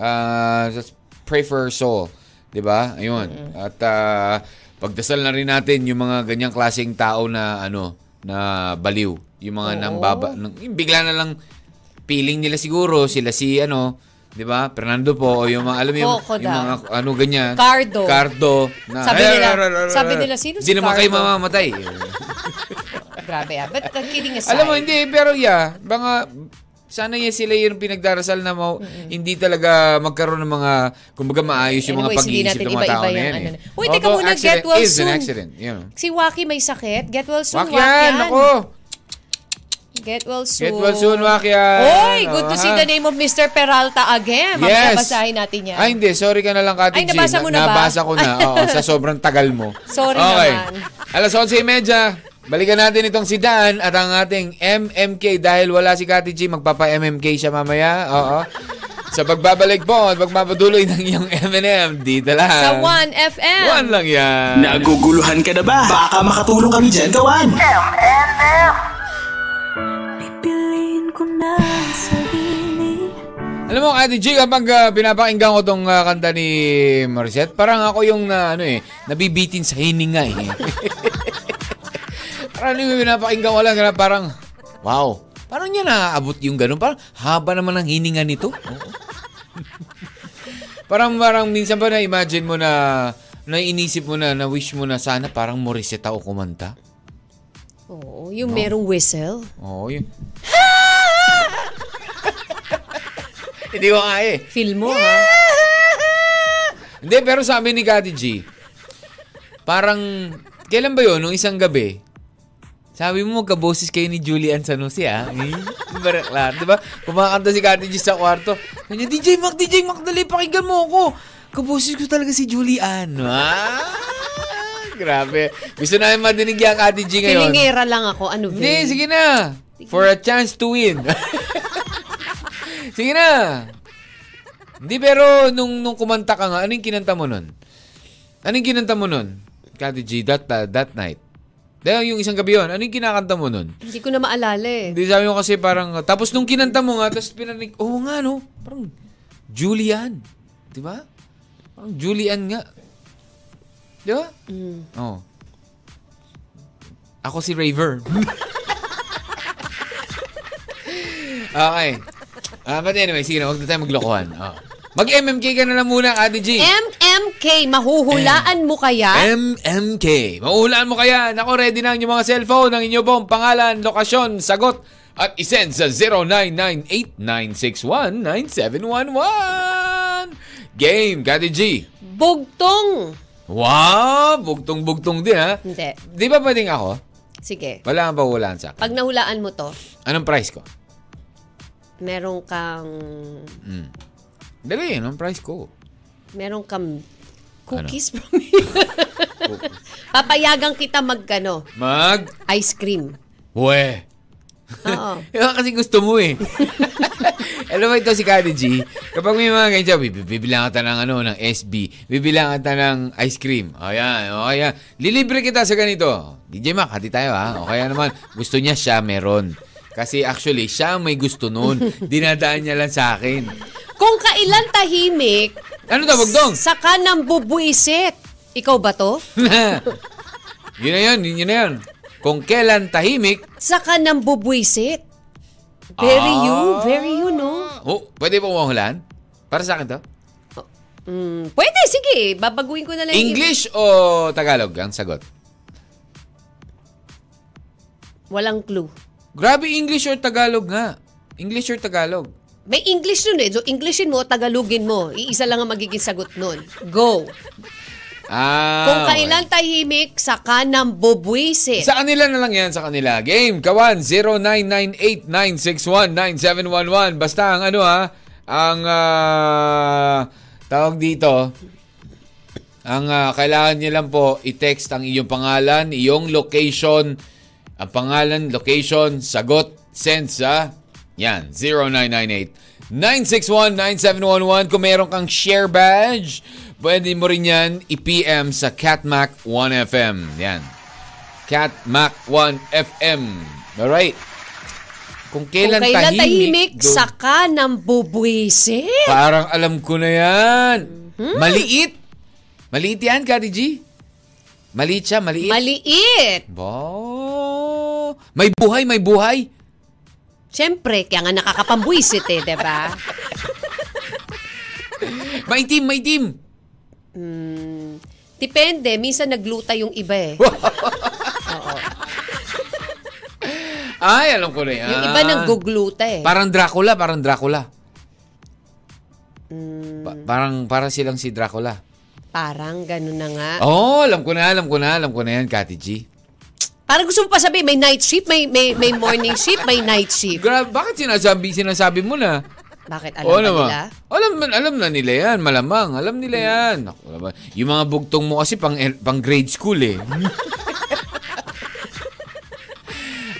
uh, just pray for her soul. 'Di ba? Ayun. At ah, pagdasal na rin natin yung mga ganyang klaseng tao na ano, na baliw. Yung mga Oo. nang baba, nang, yung bigla na lang feeling nila siguro sila si ano, 'di ba? Fernando po o yung mga alam mo yung, yung mga ano ganyan. Cardo. Cardo. Na, Sabi nila- sabi nila, sino si Hindi naman kayo Cardo? mamamatay. Grabe ah. But uh, kidding aside. Alam mo, hindi, pero yeah, mga, sana yan sila yung pinagdarasal na mau, hindi talaga magkaroon ng mga, kumbaga maayos yung mga Anyways, hindi pag-iisip natin ng mga tao iba-iba na yung yan. ano Eh. na. Uy, teka Although muna, accident get well is soon. an accident. You know. Si Waki may sakit. Get well soon, Wak Wak yan, yan. ako. Get well soon. Get well soon, Wakyan. Oy, good to see the name of Mr. Peralta again. Yes. Mabasahin natin yan. Ay, hindi. Sorry ka na lang, Kati Ay, nabasa mo na ba? Nabasa ko na. Oo, sa sobrang tagal mo. Sorry okay. naman. Alas 11.30. Balikan natin itong si Dan at ang ating MMK dahil wala si Kati G, magpapa-MMK siya mamaya. Oo. Sa pagbabalik po at pagpapatuloy ng iyong M&M, dito lang. Sa 1FM. One lang yan. Naguguluhan ka na ba? Baka makatulong kami dyan, kawan. M&M. Pipiliin ko na sarili Alam mo, Ate G, kapag uh, pinapakinggan ko tong ah, kanta ni Morissette, parang ako yung na, ano eh, nabibitin sa hininga eh. parang yung pinapakinggan ko lang, parang, wow, parang niya naaabot yung ganun. Parang haba naman ang hininga nito. Parang, parang minsan ba na-imagine mo na, na inisip mo na, na wish mo na sana parang Morissette ako kumanta. Oo, yung merong whistle. Oo, yun. Hindi ko nga eh. Feel mo, ha? Hindi, pero sabi ni Kati G, parang, kailan ba yun? Nung isang gabi, sabi mo magkaboses kayo ni Julian Sanusi. Eh, Baraklar, di ba? Kumakanta si Kati G sa kwarto. Kanya, DJ Mac, DJ Mac, dali, pakinggan mo ako. Kaboses ko talaga si Julian. Ah, grabe. Gusto namin madinig yan, Kati G ngayon. Kilingera lang ako. Ano, Hindi, Vin? sige na. For a chance to win. sige na. Hindi, pero nung, nung kumanta ka nga, anong kinanta mo nun? Anong kinanta mo nun? Kati G, that, uh, that night. Dahil yung isang gabi yun, anong kinakanta mo nun? Hindi ko na maalala eh. Hindi, sabi mo kasi parang, tapos nung kinanta mo nga, tapos pinanig, oo nga no, parang Julian. Di ba? Parang Julian nga. Di ba? Mm. Oo. Ako si Raver. okay. Ah, but anyway, sige na, huwag na tayo maglokohan. Oh. Mag-MMK ka na lang muna, Ate G. MMK, mahuhulaan mo kaya? MMK. Mauhulaan mo kaya. Nako, ready na ang inyong mga cellphone, ang inyong pong pangalan, lokasyon, sagot, at isend sa 0998-961-9711. Game, Kati G. Bugtong. Wow! Bugtong-bugtong din, ha? Hindi. Di ba pwedeng ako? Sige. Wala kang pahulaan sa akin. Pag nahulaan mo to, Anong price ko? meron kang Mm. Dali, anong price ko? meron kang cookies Ano? from me. Papayagan kita magkano, Mag... ice cream. We. Oo. Kasi gusto mo eh. Alam mo ito si Kati G, kapag may mga ganyan, bib- bibilang kita ng, ano, ng SB, bibilang kita ng ice cream. O yan, o kaya, lilibre kita sa ganito. DJ Mac, hati tayo ha. O kaya naman, gusto niya siya meron. Kasi actually, siya may gusto nun. Dinadaan niya lang sa akin. Kung kailan tahimik, Ano tawag dong? saka nang bubuisit. Ikaw ba to? yun na yun, yun na yun. Kung kailan tahimik, Saka nang bubuisit. Very Ah. you, very you, no? oh, pwede po mahulaan? Para sa akin to? Mm, pwede, sige. Babaguhin ko na lang yung- English o Tagalog ang sagot? Walang clue. Grabe English or Tagalog nga. English or Tagalog? May English nun eh. So, Englishin mo, Tagalogin mo. Iisa lang ang magiging sagot nun. Go. Ah. Kung kailan tahimik, saka nang bubuisit. Sa kanila na lang yan, sa kanila. Game, kawan, 0998-961-9711. Basta ang ano ha, ang ah, tawag dito, ang ah, kailangan niyo lang po i-text ang iyong pangalan, iyong location, ang pangalan, location, sagot, send sa, yan, 0998-961-9711. Kung meron kang share badge, pwede mo rin yan i-PM sa Catmac 1FM. Yan. Catmac 1FM. Alright. Kung Kung kailan, kailan tahimik, tahimik, doon- saka nang bubuisit. Parang alam ko na yan. Maliit. Maliit yan, Kati G. Maliit siya, maliit. Maliit. Bo. May buhay, may buhay. Siyempre, kaya nga nakakapambuisit eh, di ba? Maitim, maitim. Hmm, depende. Minsan nagluta yung iba eh. Ay, alam ko na yan. Yung iba naggugluta eh. Parang Dracula, parang Dracula. Hmm, Pa- parang, parang silang si Dracula. parang ganun na nga. Oh, alam ko na, alam ko na, alam ko na yan, Kati G. Parang gusto mo pa sabihin, may night shift, may, may, may morning shift, may night shift. Gra- bakit sinasabi, sinasabi mo na? Bakit? Alam Oo ba naman. nila? Alam, alam na nila yan, malamang. Alam nila yan. Naku, alam Yung mga bugtong mo kasi pang, pang grade school eh.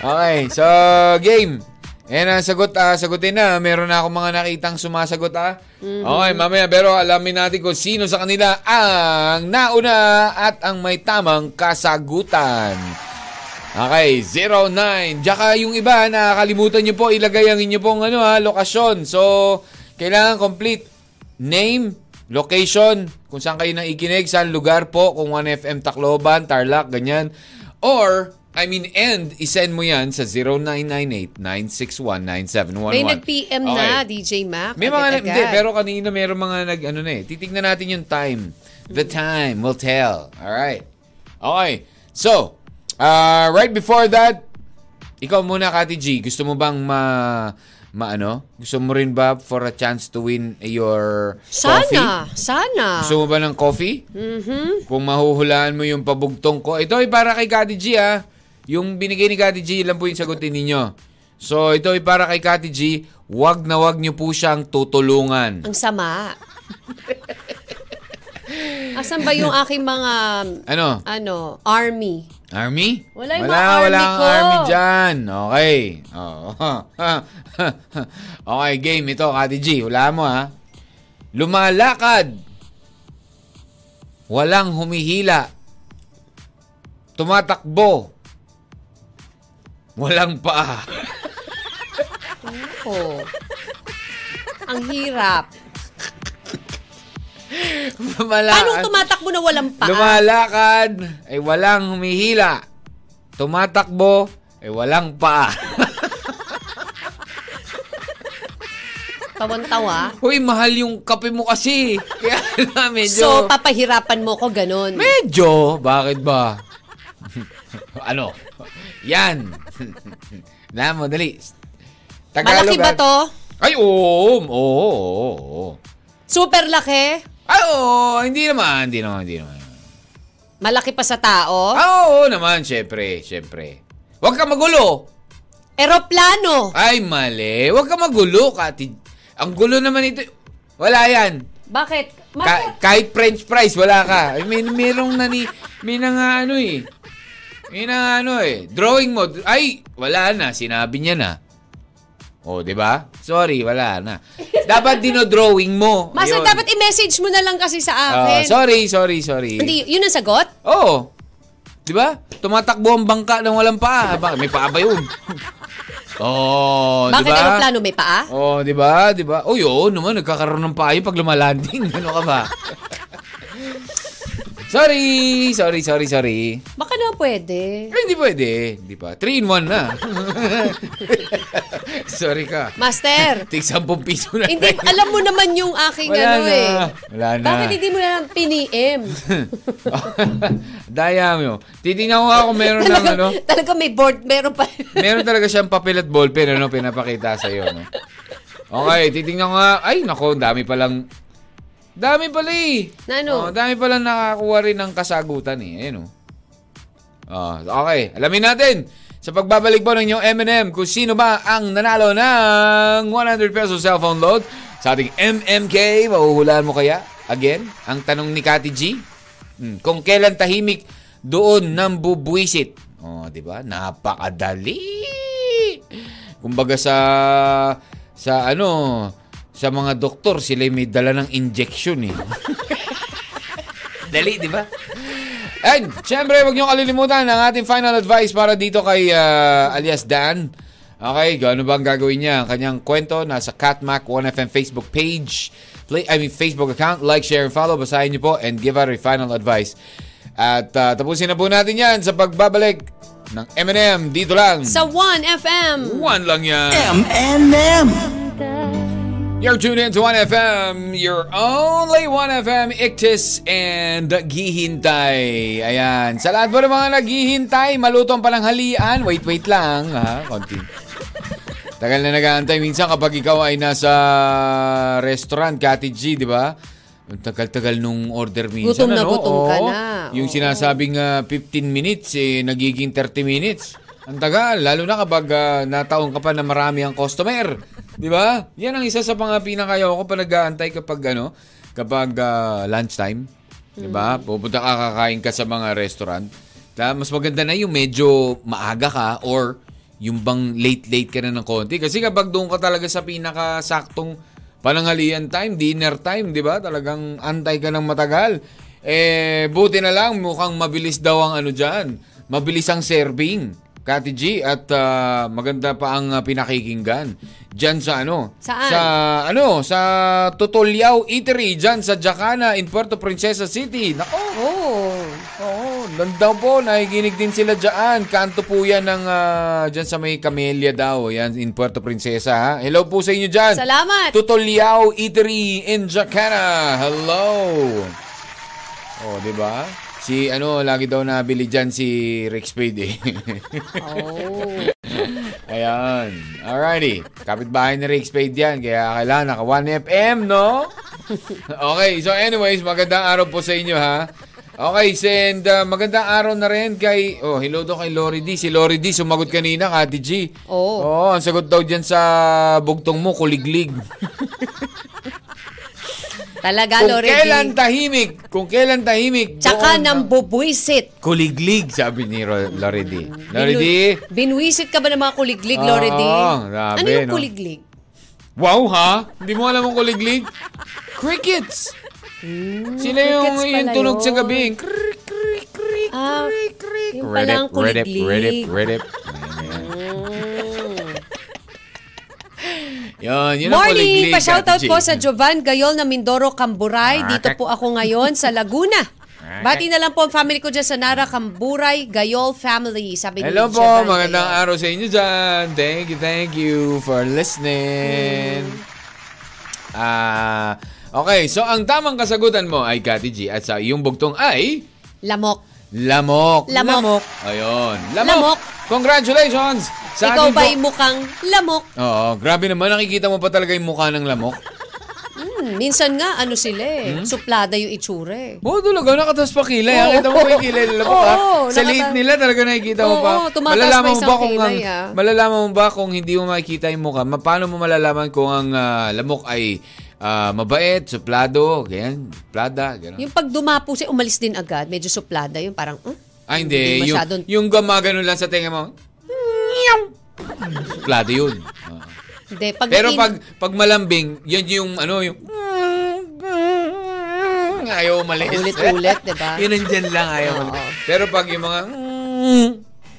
okay, so game. Ayan ang sagot, ah, sagutin na. Meron na akong mga nakitang sumasagot ah. Okay, mamaya pero alamin natin kung sino sa kanila ang nauna at ang may tamang kasagutan. Okay, 09. Tsaka yung iba, nakakalimutan nyo po ilagay ang inyo pong ano, ha, lokasyon. So, kailangan complete name, location, kung saan kayo nang ikinig, saan lugar po, kung 1FM Tacloban, Tarlac, ganyan. Or, I mean, and, isend mo yan sa 0998-961-9711. May nag-PM na, DJ Mac. May mga, hindi, pero kanina meron mga nag, ano na eh. Titignan natin yung time. The time will tell. Alright. Okay. So, uh, right before that, ikaw muna, Kati G, gusto mo bang ma, maano? Gusto mo rin ba for a chance to win your coffee? Sana, sana. Gusto mo ba ng coffee? Mm-hmm. Kung mahuhulaan mo yung pabugtong ko. Ito ay para kay Kati G, ah. Yung binigay ni Kati G, lang po yung sagutin ninyo. So, ito ay para kay Kati G. Wag na wag niyo po siyang tutulungan. Ang sama. Asan ba yung aking mga, Ano? ano, army? Army? Wala yung wala, mga army wala ko. army dyan. Okay. Oh. okay, game ito, Kati G. Wala mo, ha? Lumalakad. Walang humihila. Tumatakbo. Walang paa. Ang hirap. Lumalakad. Paano tumatakbo na walang paa? Lumalakad ay walang humihila. Tumatakbo ay walang paa. Tawan-tawa. Hoy, mahal yung kape mo kasi. Kaya na medyo... So, papahirapan mo ko ganun. medyo, bakit ba? ano? Yan. Na mo, dali. Malaki ba to? Ay, oo. Oo, oo, oo. Super laki? Ay, oo. Hindi naman, hindi naman, hindi naman. Malaki pa sa tao? Ah, oo naman, syempre, syempre. Huwag ka magulo. Eroplano? Ay, mali. Huwag ka magulo, Kati. Ang gulo naman ito. Wala yan. Bakit? Ka- kahit french fries, wala ka. Ay, may, merong nani, may na nga ano eh. May na nga ano eh. Drawing mo. Ay, wala na. Sinabi niya na. Oh, di ba? Sorry, wala na. Dapat dinodrawing mo. Master, Ayun. dapat i-message mo na lang kasi sa Ah, akin. sorry, sorry, sorry. Hindi, yun ang sagot? Oo. Di ba? Tumatakbo ang bangka ng walang paa. Ba- May paa ba yun? Oo, di Bakit ba? eroplano may paa? Oh, di ba? Di ba? Oh, yun naman nagkakaroon ng paa yun pag lumalanding. Ano ka ba? Sorry, sorry, sorry, sorry. Baka na pwede. Eh, hindi pwede. Hindi pa. 3 in 1 na. sorry ka. Master, Tig 10 piso na. hindi, alam mo naman yung aking Wala ano na. eh. Wala na. Bakit hindi mo na lang piniem? Daya mo. Titingnan ko nga kung meron ng ano. talaga may board, meron pa. Meron talaga siyang papel at ballpen ano, pinapakita sa iyo. No? Okay, titingnan ko nga. Ay, nako, dami palang... Dami pala eh. Na ano? Oh, dami palang nakakuha rin ng kasagutan eh. Ayun oh. Oh, okay, alamin natin sa pagbabalik po ng inyong M&M kung sino ba ang nanalo ng 100 pesos cellphone load sa ating MMK. Mahuhulaan mo kaya? Again, ang tanong ni Kati G. Hmm, kung kailan tahimik doon nang bubwisit. Oh, di ba? Napakadali. Kumbaga sa sa ano, sa mga doktor, sila may dala ng injection eh. Dali, di ba? And, syempre, huwag niyo kalilimutan ang ating final advice para dito kay ah, alias Dan. Okay, gaano ba ang gagawin niya? Ang kanyang kwento nasa Catmac 1FM Facebook page. Play, I mean, Facebook account. Like, share, and follow. Basahin niyo po and give out your final advice. At ah, tapusin na po natin yan sa pagbabalik ng M&M dito lang. Sa 1FM. One lang yan. M&M. You're tuned in to 1FM, your only 1FM, Iktis and Gihintay. Ayan. Sa lahat po ng mga naghihintay, malutong palang halian. Wait, wait lang. Ha? Konti. Tagal na nag-aantay. Minsan kapag ikaw ay nasa restaurant, Kati G, di ba? Tagal-tagal nung order minsan. Gutom na ano? gutom ka na. Yung Oo. sinasabing ah, 15 minutes, eh, nagiging 30 minutes. Ang tagal, lalo na kapag ah, nataon ka pa na marami ang customer. Di ba? Yan ang isa sa mga pinakayaw ko pa nag-aantay kapag ano, kapag ah, lunchtime. Di ba? Mm. Pupunta ka kakain ka sa mga restaurant. Kaya mas maganda na yung medyo maaga ka or yung bang late-late ka na ng konti. Kasi kapag doon ka talaga sa pinakasaktong pananghalian time, dinner time, di ba? Talagang antay ka ng matagal. Eh, buti na lang, mukhang mabilis daw ang ano dyan. Mabilis ang serving. Kati G, at ah, maganda pa ang ah, pinakikinggan. Diyan sa ano? Saan? Sa ano? Sa Tutulyao Eatery, dyan sa Jacana in Puerto Princesa City. Nako, Oh. Oo, doon daw po, nakikinig din sila dyan. Kanto po yan ng, ah, dyan sa may Camellia daw, yan in Puerto Princesa. Ha? Hello po sa inyo dyan. Salamat. Tutulyao Eatery in Jacana. Hello. Oh, di ba? Si ano, lagi daw nabili dyan si Rick Spade eh. Oh. Ayan. Alrighty. Kapitbahay ni Rick Spade yan. Kaya kailangan naka 1FM, no? okay. So anyways, magandang araw po sa inyo, ha? Okay, send uh, magandang araw na rin kay, oh, hello daw kay Lori D. Si Lori D, sumagot kanina, Kati G. Oo. Oo, ang sagot daw dyan sa bugtong mo, kuliglig. Talaga, kung Lori kailan tahimik, kung kailan tahimik, Tsaka nang bubuisit. kuliglig, sabi ni D, Binu- Binwisit ka ba ng mga kuliglig, Lori D? Oo, grabe, ano yung no? kuliglig? Wow ha? Hindi mo alam ang kuliglig? Crickets! Sila yung, crickets pala yung tunog sa yun. gabi. Krik, krik, krik, Ah, krik, krik. yung pala ang Redip, kuliglig. redip, redip, redip. Yan, yun ang Morning! Pa-shoutout po sa Jovan Gayol na Mindoro, Camburay. Ah, Dito po ako ngayon sa Laguna. Bati na lang po ang family ko dyan sa Nara, Camburay, Gayol family. Sabi ni Hello po, Jovan magandang Gayol. araw sa inyo dyan. Thank you, thank you for listening. Ah, okay, so ang tamang kasagutan mo ay Kati G at sa iyong bugtong ay Lamok. lamok. Lamok. Ayun, Lamok. Congratulations sa Ikaw ating ba'y mukhang lamok? Oo, grabe naman. Nakikita mo pa talaga yung mukha ng lamok. Hmm, minsan nga, ano sila eh. Suplada yung itsura eh. Oo, talaga. Nakatas pa kilay. Oo. Nakita mo pa yung kilay ng lamok, ha? Oo, Sa nakata- liit nila talaga nakikita mo Oo, pa. tumataas malalaman pa mo isang ba kung kilay, ang, ah. malalaman mo ba kung hindi mo makikita yung mukha? Ma- Paano mo malalaman kung ang ah, lamok ay ah, mabait, suplado, ganyan, plada, gano'n? Yung pag dumapo siya, umalis din agad. Medyo suplada yung parang, hmm? Ah, hindi. Hindi Yung, masyadong- yung gumagano lang sa tenga mo. Suplado yun. Oo. Hindi, pag Pero pag pag malambing, yan yung ano yung ayaw umalis. Ulit-ulit, di ba? yun nandyan lang ayaw umalis. Pero pag yung mga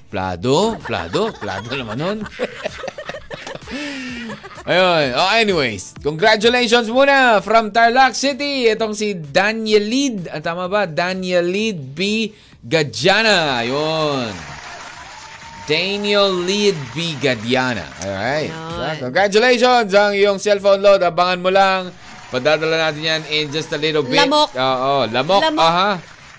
plado, plado, plado naman nun. Ayun. Oh, anyways, congratulations muna from Tarlac City. Itong si Daniel Lead. Ah, tama ba? Daniel Lead B. Gadiana. Ayun. Daniel Lead B. Gadiana. Alright. Yan. Congratulations ang iyong cellphone load. Abangan mo lang. Padadala natin yan in just a little bit. Lamok. Oo, lamok. Lamok. Aha.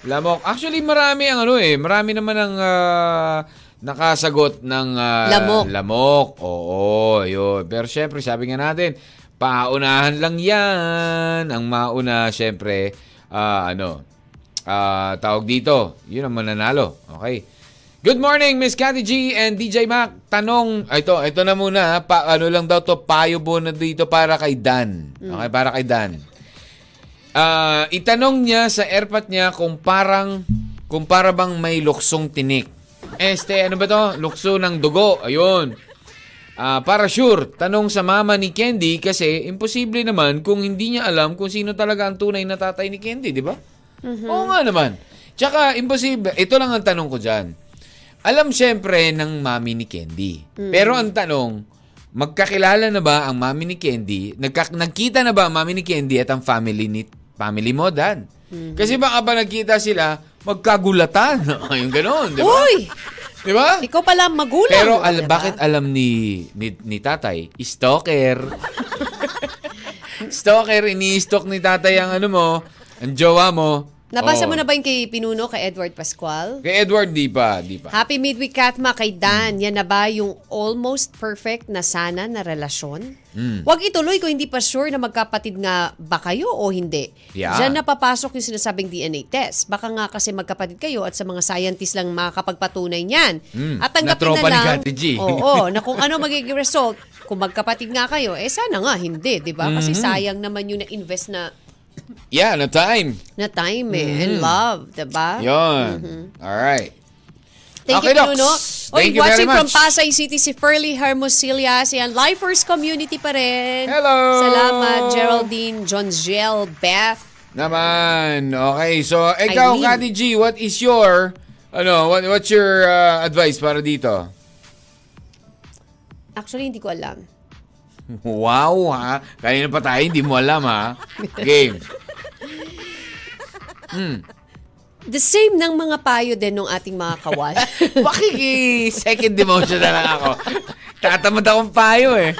Lamok. Actually, marami ang ano eh. Marami naman ang ah, nakasagot ng ah, Lamok. lamok. Oo, yun. Pero syempre, sabi nga natin, paunahan lang yan. Ang mauna, syempre, ah, ano, ah, tawag dito. Yun ang mananalo. Okay. Good morning, Miss Cathy G and DJ Mac. Tanong, ah, ito, ito na muna. ha. Pa, ano lang daw to, payo muna dito para kay Dan. Okay, para kay Dan. Ah, itanong niya sa airpot niya kung parang kung para bang may luksong tinik. Este, ano ba to? Lukso ng dugo. Ayun. Ah, para sure, tanong sa mama ni Candy kasi imposible naman kung hindi niya alam kung sino talaga ang tunay na tatay ni Candy, di ba? Oo nga naman. Tsaka, imposible. Ito lang ang tanong ko dyan. Alam syempre ng mami ni Candy. Pero ang tanong, magkakilala na ba ang mami ni Candy? Nagka- nagkita na ba ang mami ni Candy at ang family ni family mo, Dan? Kasi baka ba nagkita sila, magkagulatan. Yung ganon, di ba? Uy! Di ba? Ikaw pala magulang. Pero al- Diba? bakit alam ni, ni, ni tatay? Stalker. Stalker, ini-stalk ni tatay ang ano mo, ang jowa mo. Nabasa Oo. mo na ba yung kay Pinuno, kay Edward Pascual? Kay Edward, di pa, di pa. Happy midweek, Katma, kay Dan. Yan na ba yung almost perfect na sana na relasyon? Hmm. Huwag ituloy kung hindi pa sure na magkapatid nga ba kayo o hindi. Yeah. Diyan napapasok yung sinasabing DNA test. Baka nga kasi magkapatid kayo at sa mga scientists lang makakapagpatunay niyan. Hmm. At tanggapin na ni lang. G. Oo, na kung ano magiging result. Kung magkapatid nga kayo, eh sana nga hindi, di ba? Mm-hmm. Kasi sayang naman yung na-invest na Yeah, na time. na time eh, and love, di ba? Yon. Alright. Thank Okay, you. Pinuno. Thank you very watching from much. Pasay City, si Ferly Hermosillas. Yan, Lifers Community pa rin. Hello. Salamat, Geraldine, John Gel, Beth. Naman. Okay, so ikaw. Kati G, what is your, ano, what, what's your uh, advice para dito? Actually, hindi ko alam. Wow, ha? Kanina pa tayo, hindi mo alam, ha? Game. The same ng mga payo din ng ating mga kawal. Pakiki second demotion na lang ako. Tatamad akong payo, eh.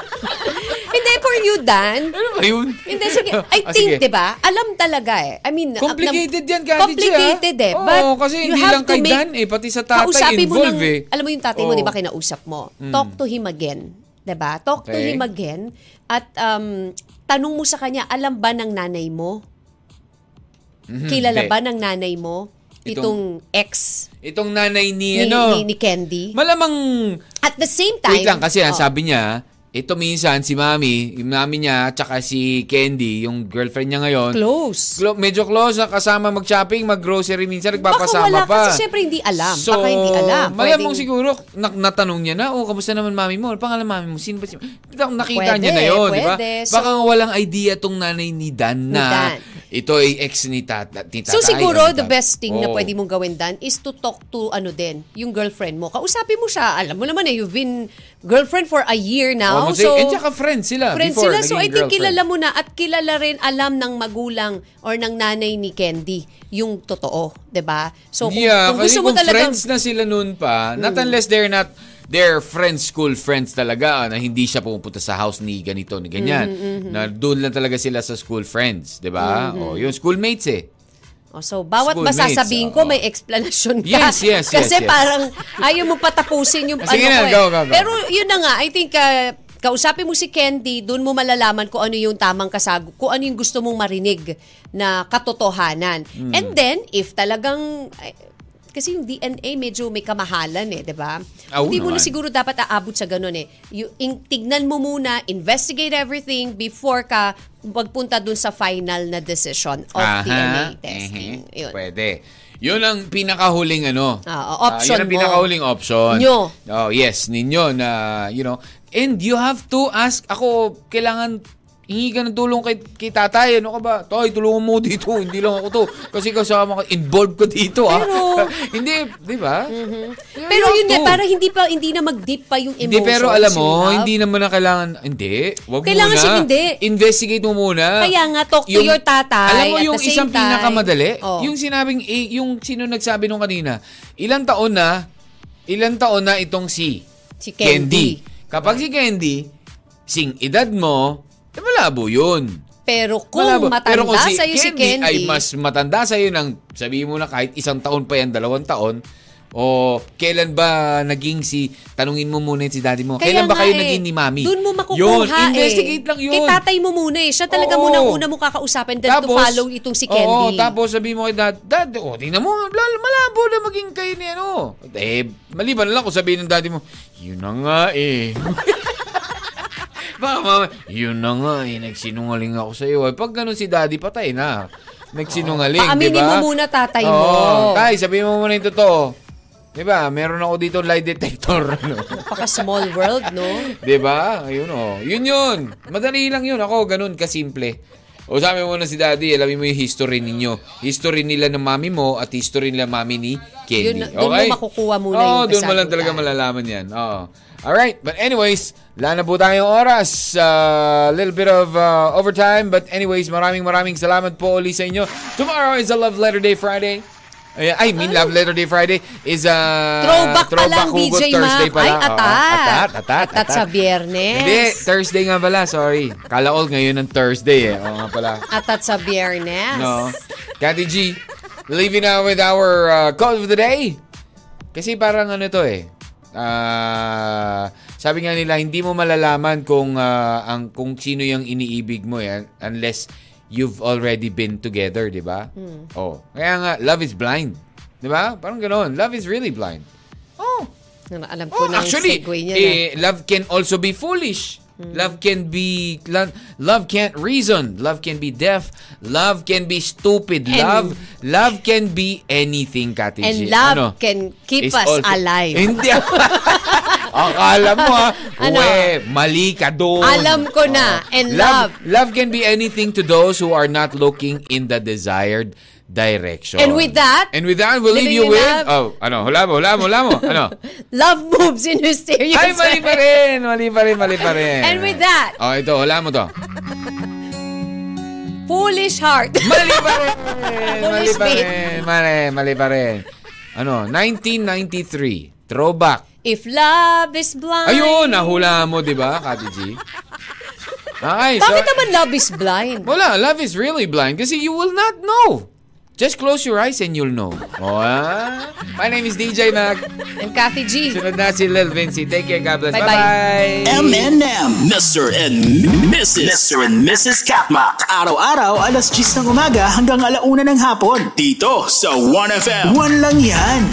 hindi, for you, Dan. Ano ba yun? Hindi, sige. I Ah, think, sige. di ba? Alam talaga eh. I mean, Complicated yan, Kati G, ha? Complicated eh. Oo, But kasi you hindi have lang to kay make- Dan, eh, pati sa tatay Kausapin mo involved, ng- eh. Alam mo yung tatay mo, Oo. di ba, kinausap mo? Talk to him again. Di ba? Talk to Okay. him again. At um, tanong mo sa kanya, alam ba ng nanay mo? Kilala Hindi. ba ng nanay mo? Itong- Itong, ex Itong nanay ni, ni, ano, ni, ni Candy? malamang At the same time... Wait lang, kasi ang Oh. sabi niya, ito minsan si Mami, yung Mami niya, tsaka si Candy, yung girlfriend niya ngayon. Close. Clo- medyo close na kasama mag-shopping, mag-grocery minsan, Baka nagpapasama wala, pa. kasi syempre hindi alam. So, Baka hindi alam. malamang Pwedeng- siguro, na- natanong niya na, oh, kamusta naman mami mo? Ano pangalan mami mo? Sino ba si... Nakita Pwede, niya na yun, di ba? pwede. Baka So- walang idea tong nanay ni Dan na Dan. Ito ay ex ni, tata, ni tatay. So siguro o ni the best thing na Oo. pwede mong gawin dan is to talk to ano din, yung girlfriend mo. Kausapin mo siya. Alam mo naman eh, you've been girlfriend for a year now. Oh, so and tsaka friends sila friends before sila. So I naging think kilala mo na at kilala rin alam ng magulang or ng nanay ni Candy yung totoo, 'di ba? So kung, yeah, kung gusto mo kung talagang friends na sila noon pa, not unless they're not they're friends, school friends talaga, na hindi siya pumupunta sa house ni ganito, ni ganyan. Na doon lang talaga sila sa school friends, di ba? O, yun, schoolmates eh. Oh, so, bawat Schoolmates, masasabihin ko, oo. may explanation ka. Yes, yes, yes, Kasi yes. parang ayaw mo patapusin yung Sige ano na, ko eh. go, go, go. Pero yun na nga, I think uh, kausapin mo si Candy, doon mo malalaman kung ano yung tamang kasago, kung ano yung gusto mong marinig na katotohanan. Hmm. And then, if talagang... kasi yung DNA medyo may kamahalan eh, 'di ba? Oo Hindi mo na siguro dapat aabot sa ganun eh. You, in, tignan mo muna, investigate everything before ka magpunta dun sa final na decision of Aha, DNA testing. ehe, Yun. Pwede. Yun ang pinakahuling ano. Ah, option yun ang mo. pinakahuling option. Nyo. Oh, yes, ninyo na, you know. And you have to ask, ako, kailangan hingi ka ng tulong kay, kay tatay. Ano ka ba? Tay, tulungan mo dito. Hindi lang ako to. Kasi kasama ka, involved ko dito. ah. Pero- hindi, di ba? You Pero yun nga, para hindi pa hindi na mag-deep pa yung emotions. Hindi, pero alam mo, hindi naman na kailangan, hindi, wag Kailangan muna. siya hindi. Investigate mo muna. Kaya nga, talk to your tatay Alam mo yung isang time. pinakamadali, Oh. yung sinabing, eh, yung sino nagsabi nung kanina, ilang taon na, ilang taon na itong si Si Candy. Kapag si Candy, sing edad mo, eh, malabo yun. Pero kung Malabo. matanda Pero kung si sa'yo si Candy, Candy, ay mas matanda sa'yo ng, sabihin mo na kahit isang taon pa yan, dalawang taon, o kailan ba naging si, tanungin mo muna si daddy mo, Kaya kailan ba kayo eh, naging ni mami? Doon mo makukuha Yun, eh. investigate lang yun. Kay tatay mo muna eh. Siya talaga Oo. muna ang una mo kakausapin then to follow itong si Oo, Candy. tapos sabi mo kay dad, dad, oh, tingnan mo, malabo na maging kayo ni ano. Eh, maliban lang kung sabihin ng daddy mo, yun na nga eh. Baka mama, yun na nga eh, nagsinungaling ako sa iyo. Pag ganun si daddy, patay na. Nagsinungaling, di ba? Paaminin mo muna tatay mo. Oo, tay, sabihin mo muna yung totoo. Di ba? Meron ako dito lie detector. Ano? Napaka small world, no? Di ba? Ayun oh. Yun yun. Madali lang yun. Ako, ganun kasimple. O sabi mo na si daddy, alamin mo yung history ninyo. History nila ng mami mo at history nila mami ni Candy. Yun, doon mo okay? makukuha muna Oo, yung doon mo lang talaga malalaman yan. Oo. Alright, but anyways, wala na po tayong oras. A little bit of uh, overtime. But anyways, maraming maraming salamat po ulit sa inyo. Tomorrow is a Love Letter Day Friday. Ay, I mean, Love Letter Day Friday is a Throwback pa lang, Hugot DJ Thursday Mac. Ay, lang. Oo, atat. atat, atat, Atat sa biyernes. Hindi, Thursday nga pala, sorry. Kala ko ngayon ng Thursday eh. Oo nga pala. Atat sa biyernes. No. Kati G, leaving now with our uh, call of the day. Kasi parang ano to eh. Ah, sabi nga nila hindi mo malalaman kung ah, ang kung sino yung iniibig mo eh unless you've already been together, 'di ba? Oh. Kaya nga love is blind. 'Di ba? Parang ganoon. Love is really blind. Oh. Alam ko Oh, na actually, yung segue niya. na. eh, love can also be foolish. Love can be love, love can't reason. Love can be deaf. Love can be stupid. And- love love can be anything, Kati And G. love Ano? can keep us also- alive. Hindi. Akala mo ha. Ano? Uwe, mali ka doon. Alam ko na. Oh. And love. love. Love can be anything to those who are not looking in the desired direction. And with that, And with that, we'll leave you with... love. Oh, ano? Hula mo, hula mo, hula mo. Ano? Love moves in mysterious Ay, mali pa rin. Mali pa rin, mali pa rin. And with that- Oh, ito, wala mo to. Foolish heart. Mali pa rin. mali pa rin. Mali, mali pa rin. Ano, 1993. Throwback. If love is blind. Ayun, nahula mo, di ba, Kati G? Okay, so... Bakit naman love is blind? Wala, love is really blind kasi you will not know. Just close your eyes and you'll know. Oh, ah? My name is DJ Mac. And Kathy G. Sunod na si Lil Vinci. Take care, God bless. Bye-bye. M&M. Mr. and Mrs. Mr. and Mrs. Katmak. Araw-araw, alas 10 ng umaga hanggang alauna ng hapon. Dito sa 1FM. One lang yan.